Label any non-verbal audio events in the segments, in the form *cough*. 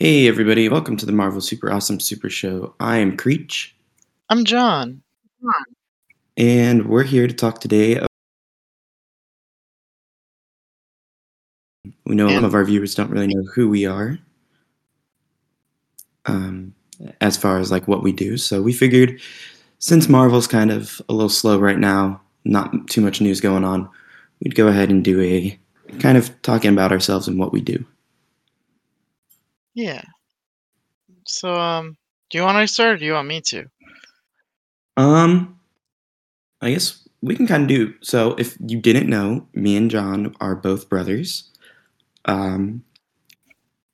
Hey everybody, welcome to the Marvel Super Awesome Super Show. I am Creech, I'm John. and we're here to talk today. ab- We know some of our viewers don't really know who we are, um, as far as like what we do. So we figured, since Marvel's kind of a little slow right now, not too much news going on, we'd go ahead and do a kind of talking about ourselves and what we do. Yeah. So, um, do you want to start or do you want me to? Um, I guess we can kind of do. So, if you didn't know, me and John are both brothers. Um,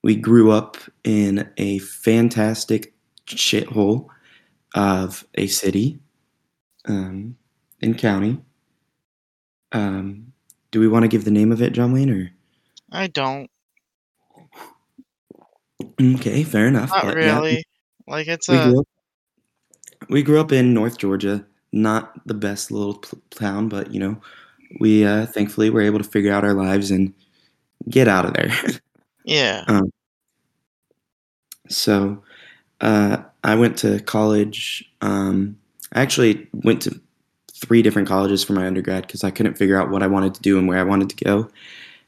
we grew up in a fantastic shithole of a city, um, in county. Um, do we want to give the name of it, John Wayne, or I don't. Okay, fair enough. Not but yeah, really. Like, it's we a. grew up. We grew up in North Georgia, not the best little pl- town, but you know, we uh, thankfully were able to figure out our lives and get out of there. *laughs* Yeah. Um, so, uh, I went to college. Um, I actually went to three different colleges for my undergrad because I couldn't figure out what I wanted to do and where I wanted to go.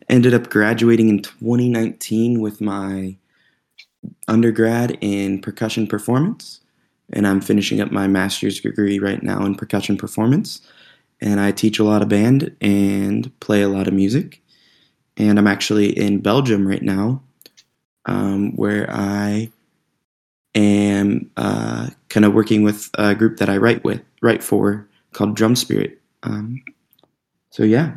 Ended up graduating in 2019 with my undergrad in percussion performance, and I'm finishing up my master's degree right now in percussion performance. And I teach a lot of band and play a lot of music. And I'm actually in Belgium right now, um, where I am uh, kind of working with a group that I write with, write for, called Drum Spirit. Um, so yeah,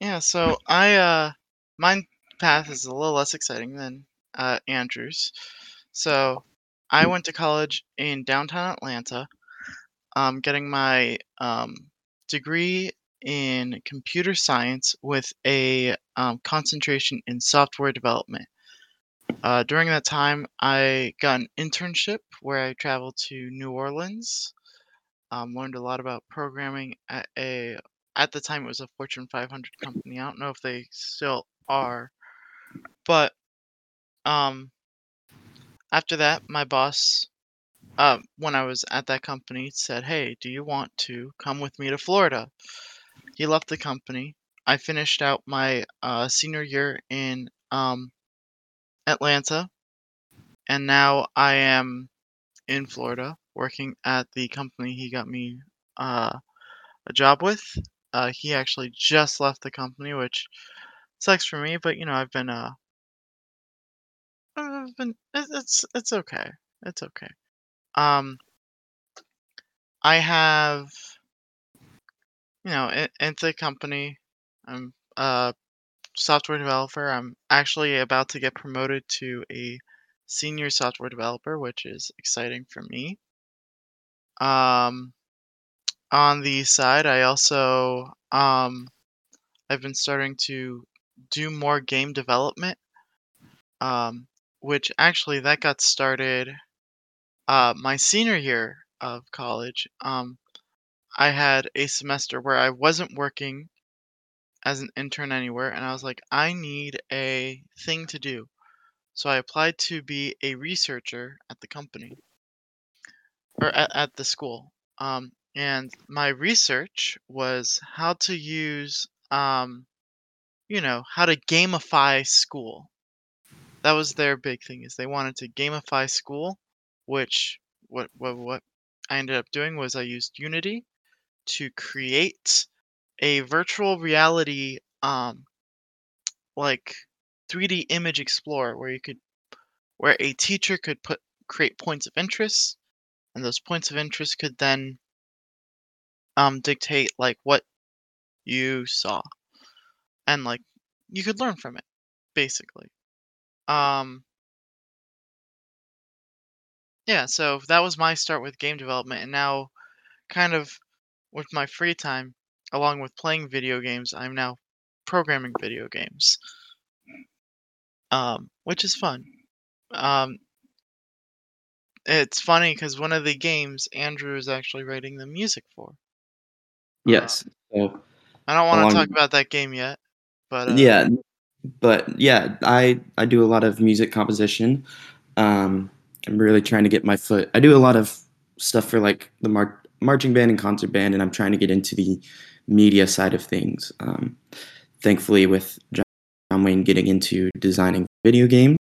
Yeah. So, I, uh, my path is a little less exciting than, uh, Andrew's. So, I went to college in downtown Atlanta, um, getting my, um, degree in computer science with a, um, concentration in software development. Uh, during that time, I got an internship where I traveled to New Orleans. Um, learned a lot about programming at a at the time it was a Fortune 500 company. I don't know if they still are, but um, after that, my boss, uh, when I was at that company, said, "Hey, do you want to come with me to Florida?" He left the company. I finished out my uh, senior year in um, Atlanta, and now I am in Florida working at the company he got me uh, a job with. Uh, he actually just left the company, which sucks for me, but you know I've been uh been it's it's okay. It's okay. Um, I have you know in, into the company. I'm a software developer. I'm actually about to get promoted to a senior software developer, which is exciting for me. Um, on the side, I also um I've been starting to do more game development. Um, which actually that got started uh my senior year of college. Um, I had a semester where I wasn't working as an intern anywhere, and I was like, I need a thing to do. So I applied to be a researcher at the company or at, at the school. Um, and my research was how to use, um, you know, how to gamify school. That was their big thing is they wanted to gamify school, which what what what I ended up doing was I used Unity to create a virtual reality um like 3D image explorer where you could where a teacher could put create points of interest and those points of interest could then um dictate like what you saw. And like you could learn from it basically um yeah so that was my start with game development and now kind of with my free time along with playing video games i'm now programming video games um which is fun um it's funny because one of the games andrew is actually writing the music for yes. So i don't want to talk about that game yet but uh, yeah, but yeah, I I do a lot of music composition. Um, I'm really trying to get my foot. I do a lot of stuff for like the mar- marching band and concert band, and I'm trying to get into the media side of things. Um, thankfully, with John Wayne getting into designing video games,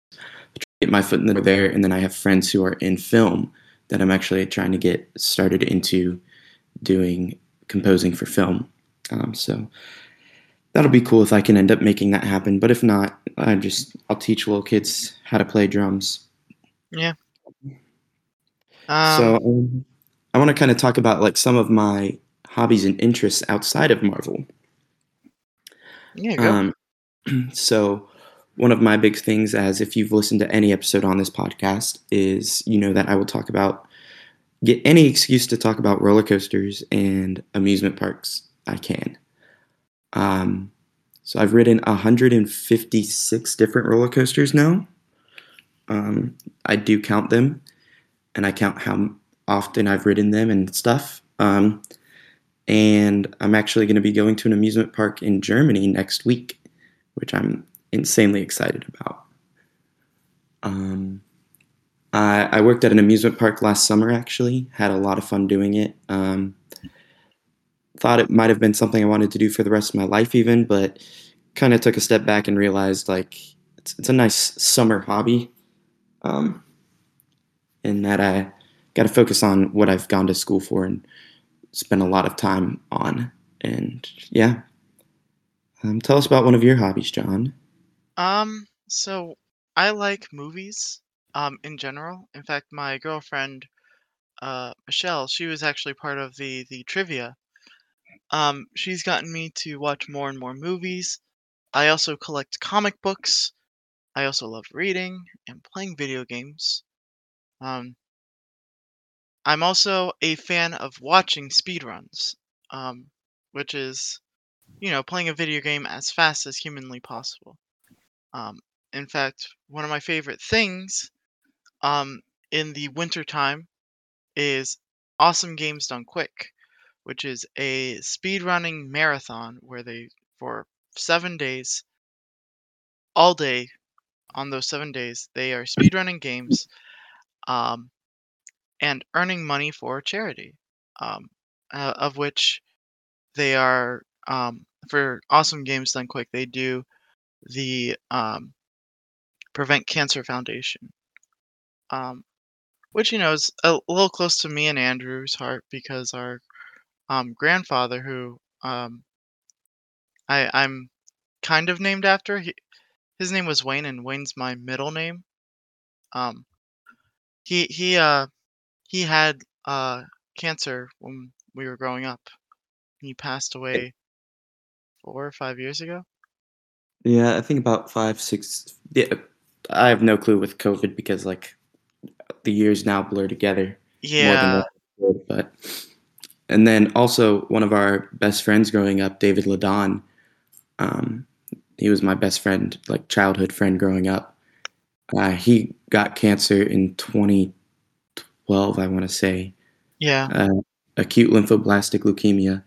get my foot in the door there, and then I have friends who are in film that I'm actually trying to get started into doing composing for film. Um, so that'll be cool if I can end up making that happen. But if not, I just I'll teach little kids how to play drums. Yeah. so Um, um, I want to kind of talk about like some of my hobbies and interests outside of Marvel. yeah, go. Um, *clears throat* so one of my big things, as if you've listened to any episode on this podcast, is you know that I will talk about get any excuse to talk about roller coasters and amusement parks I can. Um, so I've ridden 156 different roller coasters now. Um, I do count them, and I count how often I've ridden them and stuff. Um, and I'm actually going to be going to an amusement park in Germany next week, which I'm insanely excited about. Um, I, I worked at an amusement park last summer, actually, had a lot of fun doing it. Um, thought it might have been something I wanted to do for the rest of my life, even, but kind of took a step back and realized like it's, it's a nice summer hobby. Um, in that I got to focus on what I've gone to school for and spend a lot of time on. And yeah, um, tell us about one of your hobbies, John. Um, so I like movies, um, in general. In fact, my girlfriend, uh, Michelle, she was actually part of the the trivia. Um, she's gotten me to watch more and more movies. I also collect comic books. I also love reading and playing video games. Um, I'm also a fan of watching speedruns, um, which is, you know, playing a video game as fast as humanly possible. Um, in fact, one of my favorite things um, in the winter time is Awesome Games Done Quick, which is a speedrunning marathon where they, for seven days, all day on those seven days, they are speedrunning games um, and earning money for charity, um, uh, of which they are, um, for Awesome Games Done Quick, they do the um, Prevent Cancer Foundation. Um, which you know is a little close to me and Andrew's heart because our um, grandfather, who um, I, I'm kind of named after, he, his name was Wayne, and Wayne's my middle name. Um, he he uh he had uh cancer when we were growing up. He passed away four or five years ago. Yeah, I think about five, six. Yeah, I have no clue with COVID because like the years now blur together more than Yeah, what they did, But and then also one of our best friends growing up, David Ladon. Um, he was my best friend, like childhood friend growing up. Uh, he got cancer in 2012, I want to say, yeah, uh, acute lymphoblastic leukemia.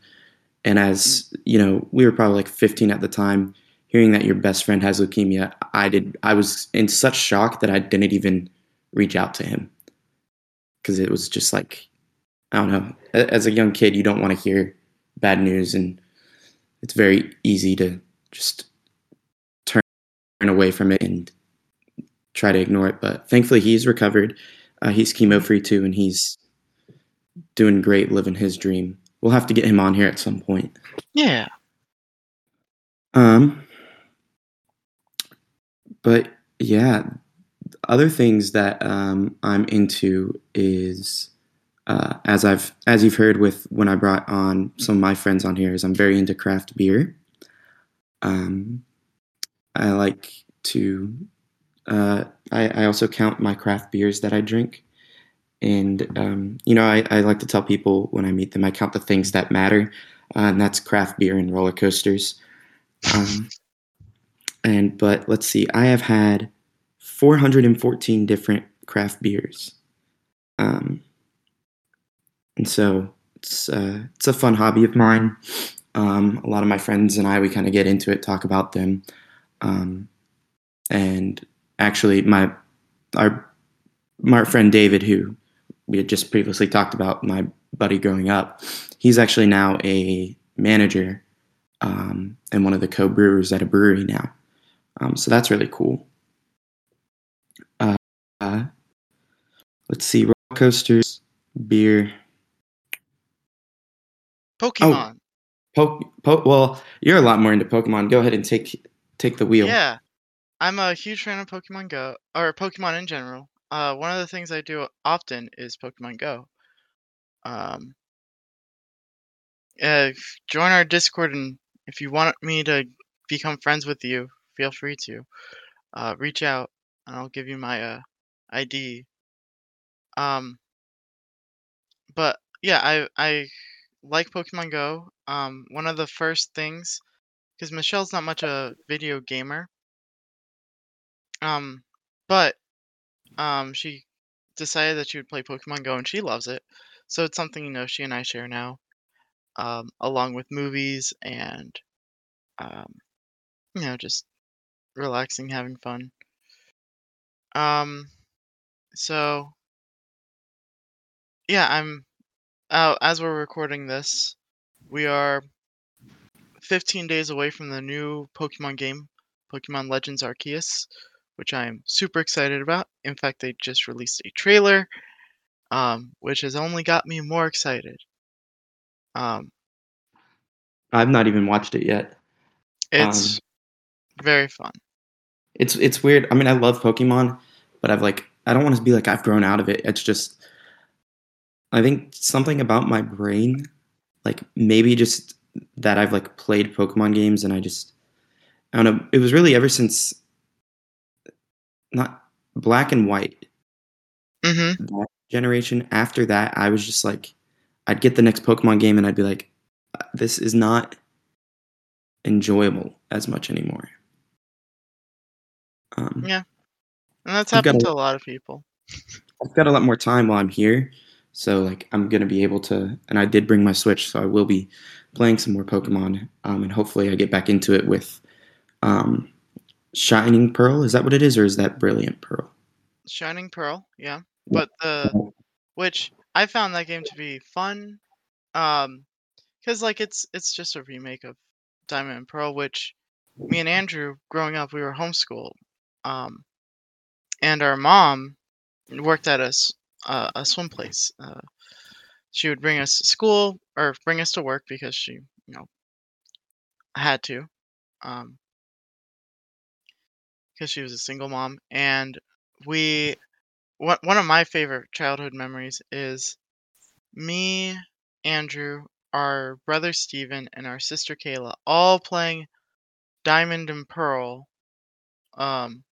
And as you know, we were probably like 15 at the time. Hearing that your best friend has leukemia, I did. I was in such shock that I didn't even reach out to him because it was just like I don't know. As a young kid, you don't want to hear bad news, and it's very easy to just turn away from it and try to ignore it. But thankfully, he's recovered. Uh, he's chemo free too, and he's doing great, living his dream. We'll have to get him on here at some point. yeah. Um, but yeah, other things that um, I'm into is uh, as I've as you've heard with when I brought on some of my friends on here is I'm very into craft beer. Um, I like to. Uh, I, I also count my craft beers that I drink, and um, you know I, I like to tell people when I meet them I count the things that matter, uh, and that's craft beer and roller coasters. Um, and but let's see, I have had 414 different craft beers. Um, and so it's uh, it's a fun hobby of mine. Um, a lot of my friends and I we kind of get into it, talk about them. Um, and actually, my our my friend David, who we had just previously talked about, my buddy growing up, he's actually now a manager um, and one of the co-brewers at a brewery now. Um, so that's really cool. Uh, uh, let's see, roller coasters, beer. Pokemon. Po- po- well, you're a lot more into Pokemon. Go ahead and take take the wheel. Yeah, I'm a huge fan of Pokemon Go or Pokemon in general. Uh, one of the things I do often is Pokemon Go. Um, uh, join our Discord, and if you want me to become friends with you, feel free to uh, reach out, and I'll give you my uh, ID. Um, but yeah, I I like Pokemon Go. Um, one of the first things, because Michelle's not much a video gamer. Um, but um, she decided that she would play Pokemon Go, and she loves it. So it's something you know she and I share now, um, along with movies and um, you know just relaxing, having fun. Um, so yeah, I'm. Uh, as we're recording this, we are 15 days away from the new Pokemon game, Pokemon Legends Arceus, which I am super excited about. In fact, they just released a trailer, um, which has only got me more excited. Um, I've not even watched it yet. it's Um, very fun. It's it's weird. I mean, I love Pokemon, but I've like I don't want to be like I've grown out of it. It's just I think something about my brain, like maybe just that I've like played Pokemon games and I just I don't know. It was really ever since not Black and White hmm that generation. After that, I was just like I'd get the next Pokemon game and I'd be like, this is not enjoyable as much anymore. Um, Yeah. And that's I've happened to a lot of people. I've got a lot more time while I'm here, so like I'm gonna be able to. And I did bring my Switch, so I will be playing some more Pokemon, um, and hopefully I get back into it with um, Shining Pearl. Is that what it is, or is that Brilliant Pearl? Shining Pearl, yeah. But the which I found that game to be fun, um, because like it's it's just a remake of Diamond and Pearl, which me and Andrew growing up we were homeschooled, um, and our mom worked at a s- uh, a swim place. Uh, she would bring us to school or bring us to work because she you know had to, um, because she was a single mom, and we one one of my favorite childhood memories is me, Andrew, our brother Steven, and our sister Kayla all playing Diamond and Pearl. Um,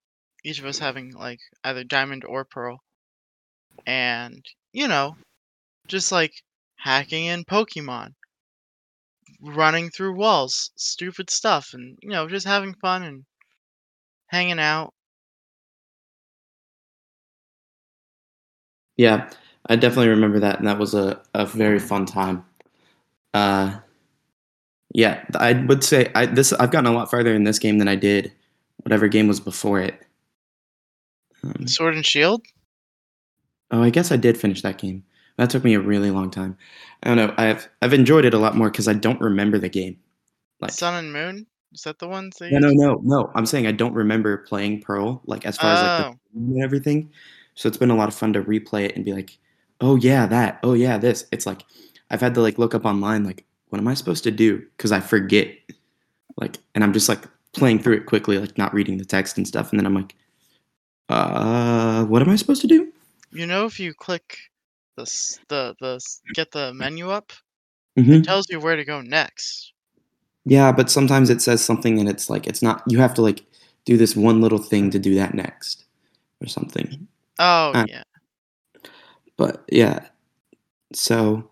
each of us having like either Diamond or Pearl, and you know, just like hacking in Pokemon, running through walls, stupid stuff, and you know, just having fun and hanging out. Yeah, I definitely remember that, and that was a, a very fun time. Uh, yeah, I would say I this I've gotten a lot farther in this game than I did whatever game was before it. Um, Sword and Shield. Oh, I guess I did finish that game. That took me a really long time. I don't know. I've I've enjoyed it a lot more because I don't remember the game. Like Sun and Moon. Is that the ones that no, no, no, no. I'm saying I don't remember playing Pearl like as far as like Oh, the and everything. So it's been a lot of fun to replay it and be like, oh yeah, that. Oh yeah, this. It's like I've had to like look up online like what am I supposed to do because I forget. Like, and I'm just like playing through it quickly, like not reading the text and stuff, and then I'm like, uh, what am I supposed to do? You know, if you click the the the get the menu up, Mhm. it tells you where to go next. Yeah, but sometimes it says something and it's like it's not you have to like do this one little thing to do that next or something. Oh Uh, yeah. But yeah. So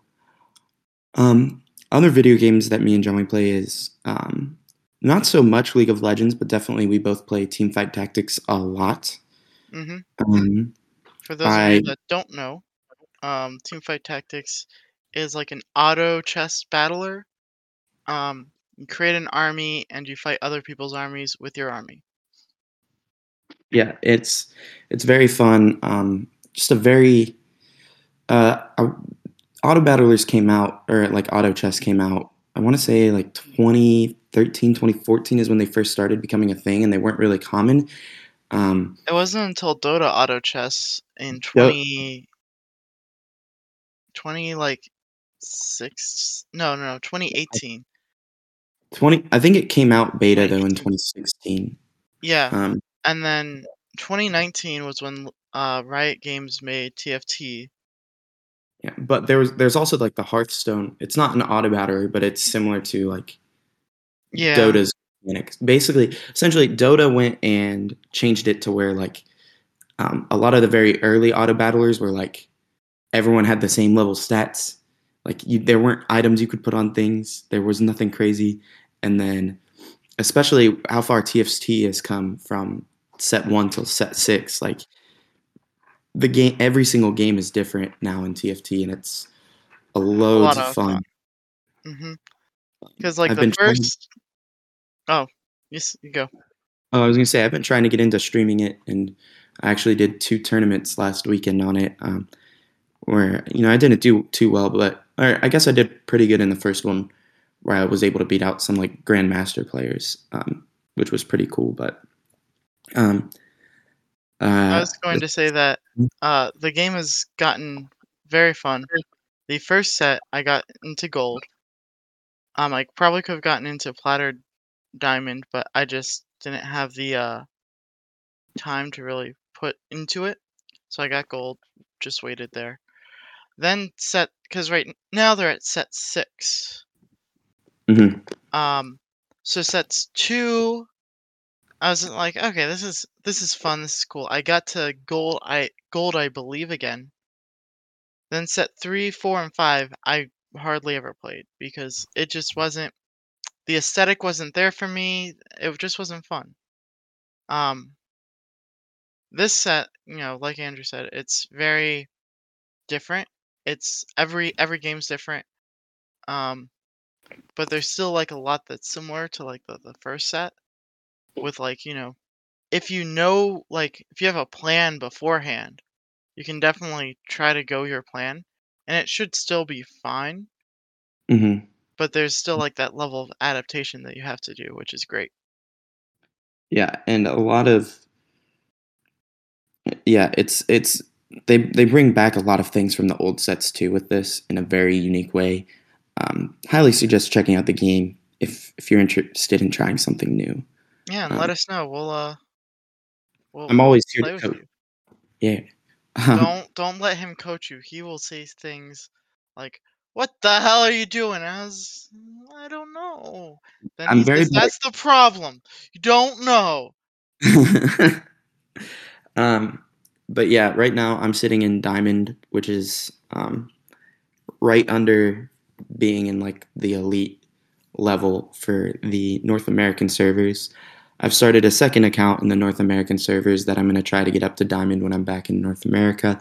um other video games that me and Joey play is um not so much League of Legends, but definitely we both play Teamfight Tactics a lot. hmm Um For those of you that don't know, um, Teamfight Tactics is like an auto chess battler. Um, you create an army and you fight other people's armies with your army. Yeah, it's it's very fun. Um, just a very uh, uh, auto battlers came out or like auto chess came out. I want to say like 2013, 2014 is when they first started becoming a thing, and they weren't really common. Um, It wasn't until Dota Auto Chess in Do- 20 20 like 6 no, no, no, 2018. 20, I think it came out beta though in 2016. Yeah. Um, And then 2019 was when uh, Riot Games made TFT. yeah, but there was there's also like the Hearthstone. It's not an auto battler, but it's similar to like Yeah. Dota's Basically, essentially, Dota went and changed it to where like um, a lot of the very early auto battlers were like everyone had the same level stats. Like you, there weren't items you could put on things. There was nothing crazy, and then especially how far TFT has come from set one till set six. Like the game, every single game is different now in TFT, and it's a loads lot of fun. Because like I've the first. Oh, yes, you go. Oh, I was gonna say I've been trying to get into streaming it, and I actually did two tournaments last weekend on it. Um, where you know I didn't do too well, but I guess I did pretty good in the first one, where I was able to beat out some like grandmaster players, um, which was pretty cool. But um, uh, I was going to say that uh, the game has gotten very fun. The first set, I got into gold. Um, I probably could have gotten into platter diamond, but I just didn't have the uh, time to really put into it. So I got gold, just waited there. Then set, because right now they're at set six. mhm. Um, so sets two, I was like, okay, this is this is fun. This is cool. I got to gold. I gold, I believe again. Then set three, four, and five, I hardly ever played because it just wasn't. The aesthetic wasn't there for me. It just wasn't fun. Um, this set, you know, like Andrew said, it's very different. It's every every game's different. Um, but there's still like a lot that's similar to like the, the first set with like, you know, if you know like if you have a plan beforehand, you can definitely try to go your plan and it should still be fine, Mhm. But there's still like that level of adaptation that you have to do, which is great. Yeah, and a lot of yeah, it's it's they they bring back a lot of things from the old sets too with this in a very unique way. Um, highly suggest checking out the game if if you're interested in trying something new. Yeah, and Um, let us know. We'll uh we'll, I'm we'll always here to coach. you. Yeah. *laughs* Um, Don't don't let him coach you. He will say things like, "What the hell are you doing?" I was, I don't know. Then I'm very says, "That's the problem. You don't know." *laughs* um, but yeah, right now I'm sitting in diamond, which is um, right under being in like the elite level for the North American servers. I've started a second account in the North American servers that I'm going to try to get up to diamond when I'm back in North America.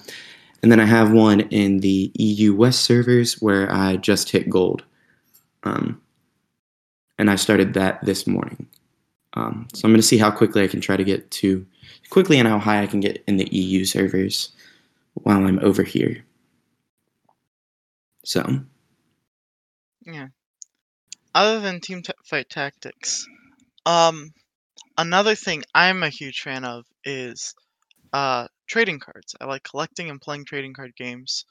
And then I have one in the EU West servers where I just hit gold. Um, and I started that this morning. Um, so I'm going to see how quickly I can try to get to quickly and how high I can get in the EU servers while I'm over here. So Yeah. Other than team t- fight tactics, um, another thing I'm a huge fan of is uh trading cards. I like collecting and playing trading card games.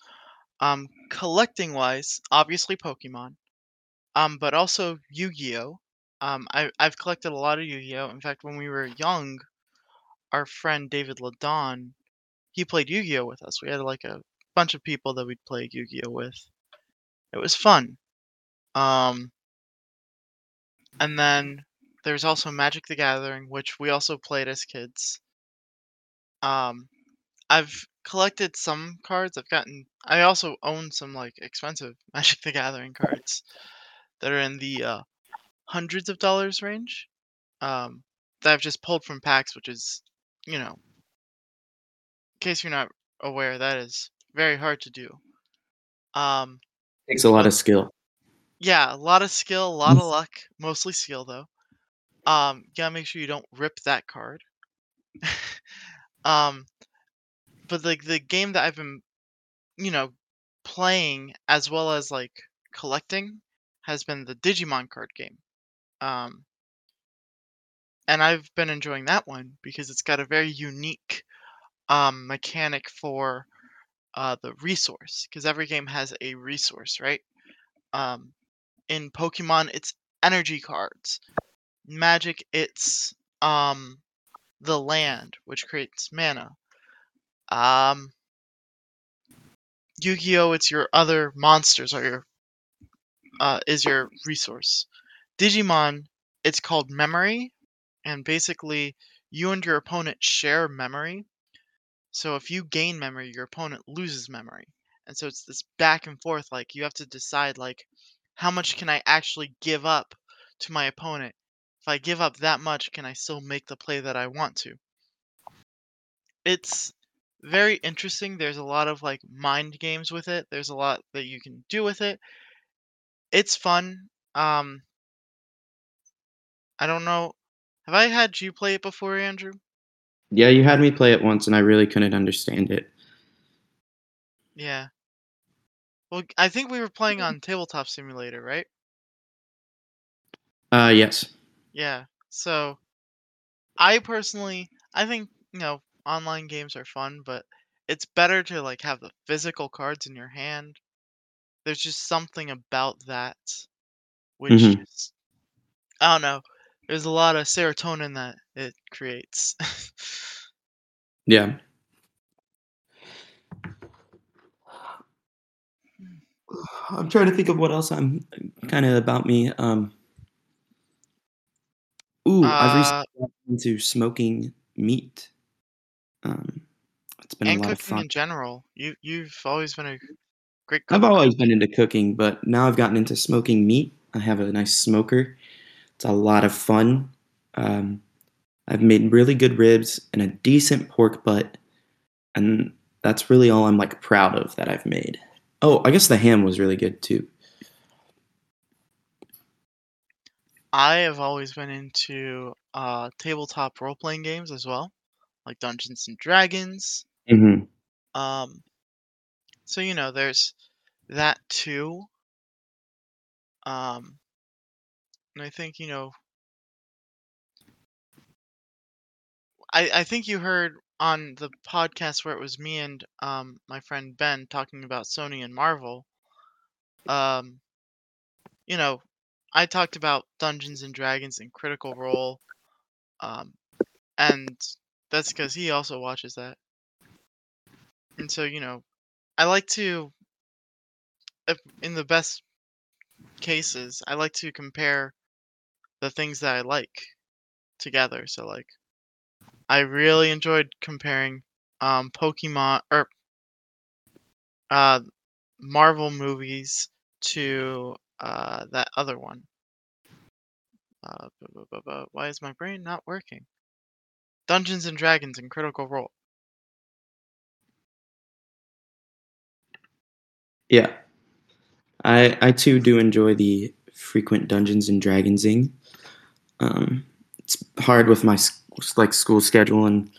Um, collecting wise, obviously Pokemon. Um, but also Yu-Gi-Oh. Um, I I've collected a lot of Yu-Gi-Oh. In fact, when we were young, our friend David Ladon, he played Yu-Gi-Oh with us. We had like a bunch of people that we'd play Yu-Gi-Oh with. It was fun. Um, and then there's also Magic the Gathering, which we also played as kids. Um, I've collected some cards. I've gotten. I also own some like expensive *laughs* Magic the Gathering cards that are in the uh, hundreds of dollars range. Um, that I've just pulled from packs, which is, you know, in case you're not aware, that is very hard to do. Um, takes a lot of skill. yeah, a lot of skill, a lot of luck, mostly skill though. Um, you gotta make sure you don't rip that card. *laughs* um, but like the game that I've been, you know, playing as well as like collecting has been the Digimon card game. Um, and I've been enjoying that one because it's got a very unique um, mechanic for uh, the resource because every game has a resource, right? Um, in Pokemon, it's energy cards. Magic, it's um, the land, which creates mana. Um, Yu-Gi-Oh, it's your other monsters or your uh, is your resource. Digimon, it's called memory, and basically you and your opponent share memory. So if you gain memory, your opponent loses memory. And so it's this back and forth like you have to decide like how much can I actually give up to my opponent? If I give up that much, can I still make the play that I want to? It's very interesting. There's a lot of like mind games with it. There's a lot that you can do with it. It's fun. Um I don't know. Have I had you play it before, Andrew? Yeah, you had me play it once, and I really couldn't understand it. Yeah. Well, I think we were playing on Tabletop Simulator, right? Uh, yes. Yeah. So, I personally, I think you know, online games are fun, but it's better to like have the physical cards in your hand. There's just something about that which Mhm. just I don't know. There's a lot of serotonin that it creates. *laughs* Yeah. I'm trying to think of what else I'm kind of about me. Um, ooh, I've recently uh, gotten into smoking meat. Um, it's been a lot of cooking fun. in general. You you've always been a great Cook. I've always been into cooking, but now I've gotten into smoking meat. I have a nice smoker. It's a lot of fun. Um, I've made really good ribs and a decent pork butt, and that's really all I'm like proud of that I've made. Oh, I guess the ham was really good too. I have always been into uh, tabletop role playing games as well, like Dungeons and Dragons. hmm Um, so you know, there's that too. Um, and I think you know, I I think you heard on the podcast where it was me and um my friend Ben talking about Sony and Marvel. Um, you know, I talked about Dungeons and Dragons and Critical Role. Um, and that's because he also watches that. And so you know, I like to, if, in the best cases, I like to compare the things that I like together. So like, I really enjoyed comparing um, Pokemon or uh, Marvel movies to uh, that other one. Uh, why is my brain not working? Dungeons and Dragons and Critical Role. Yeah, I I too do enjoy the frequent Dungeons and Dragonsing. Um, it's hard with my like school schedule and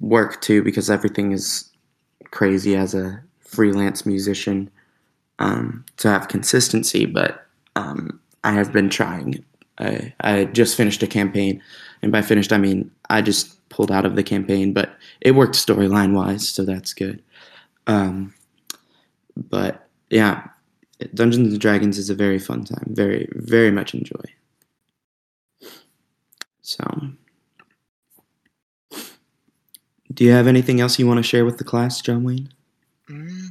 work too because everything is crazy as a freelance musician um, to have consistency. But um, I have been trying. I I just finished a campaign, and by finished I mean I just pulled out of the campaign, but it worked storyline wise, so that's good. Um, but yeah, Dungeons and Dragons is a very fun time. Very, very much enjoy. So, do you have anything else you want to share with the class, John Wayne? Mm,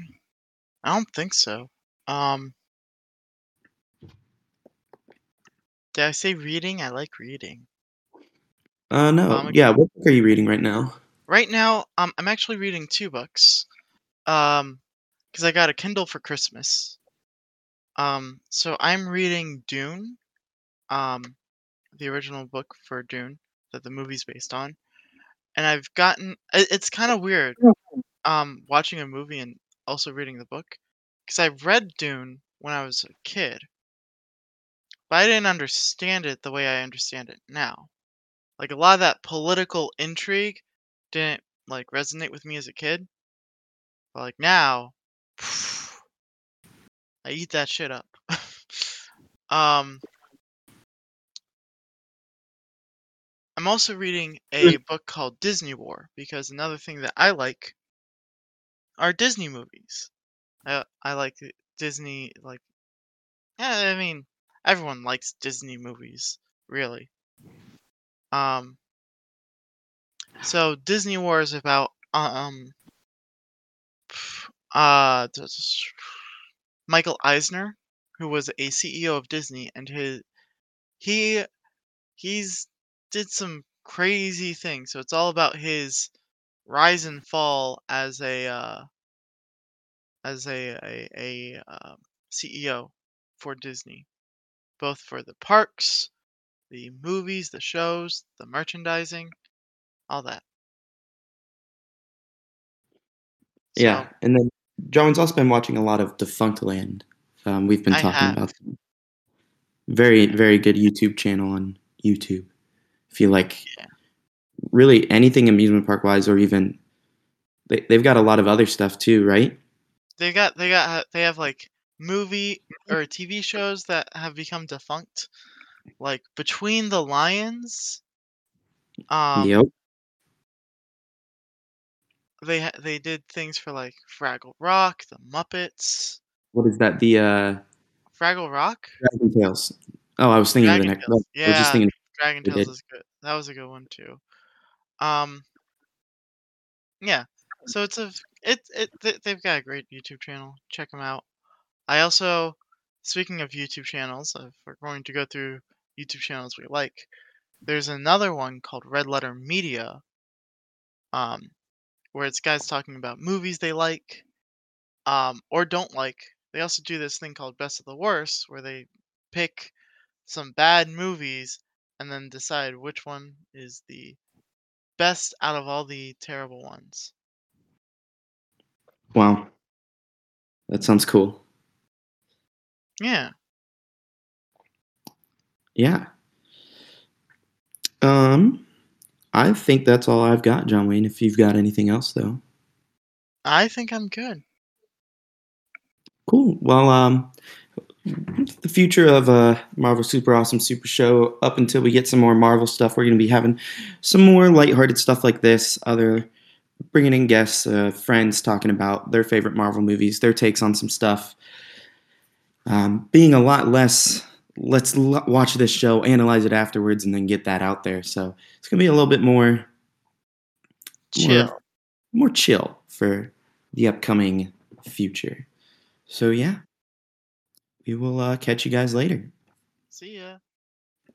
I don't think so. Um, did I say reading? I like reading. Uh, no. Um, Yeah, what book are you reading right now? right now, um, I'm actually reading two books. Um, because I got a Kindle for Christmas. Um, so I'm reading Dune, um, the original book for Dune that the movie's based on, and I've gotten. it- It's kind of weird, um, watching a movie and also reading the book, because I read Dune when I was a kid, but I didn't understand it the way I understand it now. like a lot of that political intrigue didn't like resonate with me as a kid. But like now, *sighs* I eat that shit up. *laughs* um, I'm also reading a *laughs* book called Disney War because another thing that I like are Disney movies. I I like Disney like yeah, I mean everyone likes Disney movies, really. Um so Disney War is about um uh Michael Eisner, who was a CEO of Disney and his he he's did some crazy things. So it's all about his rise and fall as a uh, as a a, a uh, CEO for Disney, both for the parks, the movies, the shows, the merchandising, all that. Yeah, and then John's also been watching a lot of Defunctland. Um, we've been talking about them. very very good YouTube channel on YouTube. If you like yeah. really anything amusement park wise, or even they, they've got a lot of other stuff too, right? They got they got they have like movie or TV shows that have become defunct, like Between the Lions. Um, Yep. they ha- they did things for like Fraggle Rock, the Muppets, What is that? The uh, Fraggle Rock, Dragon Tales. Oh, I was thinking of the next. Tales. I was just Yeah, thinking Dragon Tales is good. That was a good one too. Um, yeah. So it's a it it they- they've got a great YouTube channel. Check them out. I also, speaking of YouTube channels, if we're going to go through YouTube channels we like, there's another one called Red Letter Media, um, where it's guys talking about movies they like, um, or don't like. They also do this thing called Best of the Worst, where they pick some bad movies and then decide which one is the best out of all the terrible ones. Wow, that sounds cool. Yeah. Yeah. Um, I think that's all I've got, John Wayne. If you've got anything else, though. I think I'm good. Cool. Well, um, the future of uh, Marvel Super Awesome Super Show up until we get some more Marvel stuff. We're going to be having some more lighthearted stuff like this. Other bringing in guests, uh, friends talking about their favorite Marvel movies, their takes on some stuff. Um, being a lot less. Let's l- watch this show, analyze it afterwards, and then get that out there. So it's going to be a little bit more Chill. more more chill for the upcoming future. So yeah, we will uh, catch you guys later. See ya.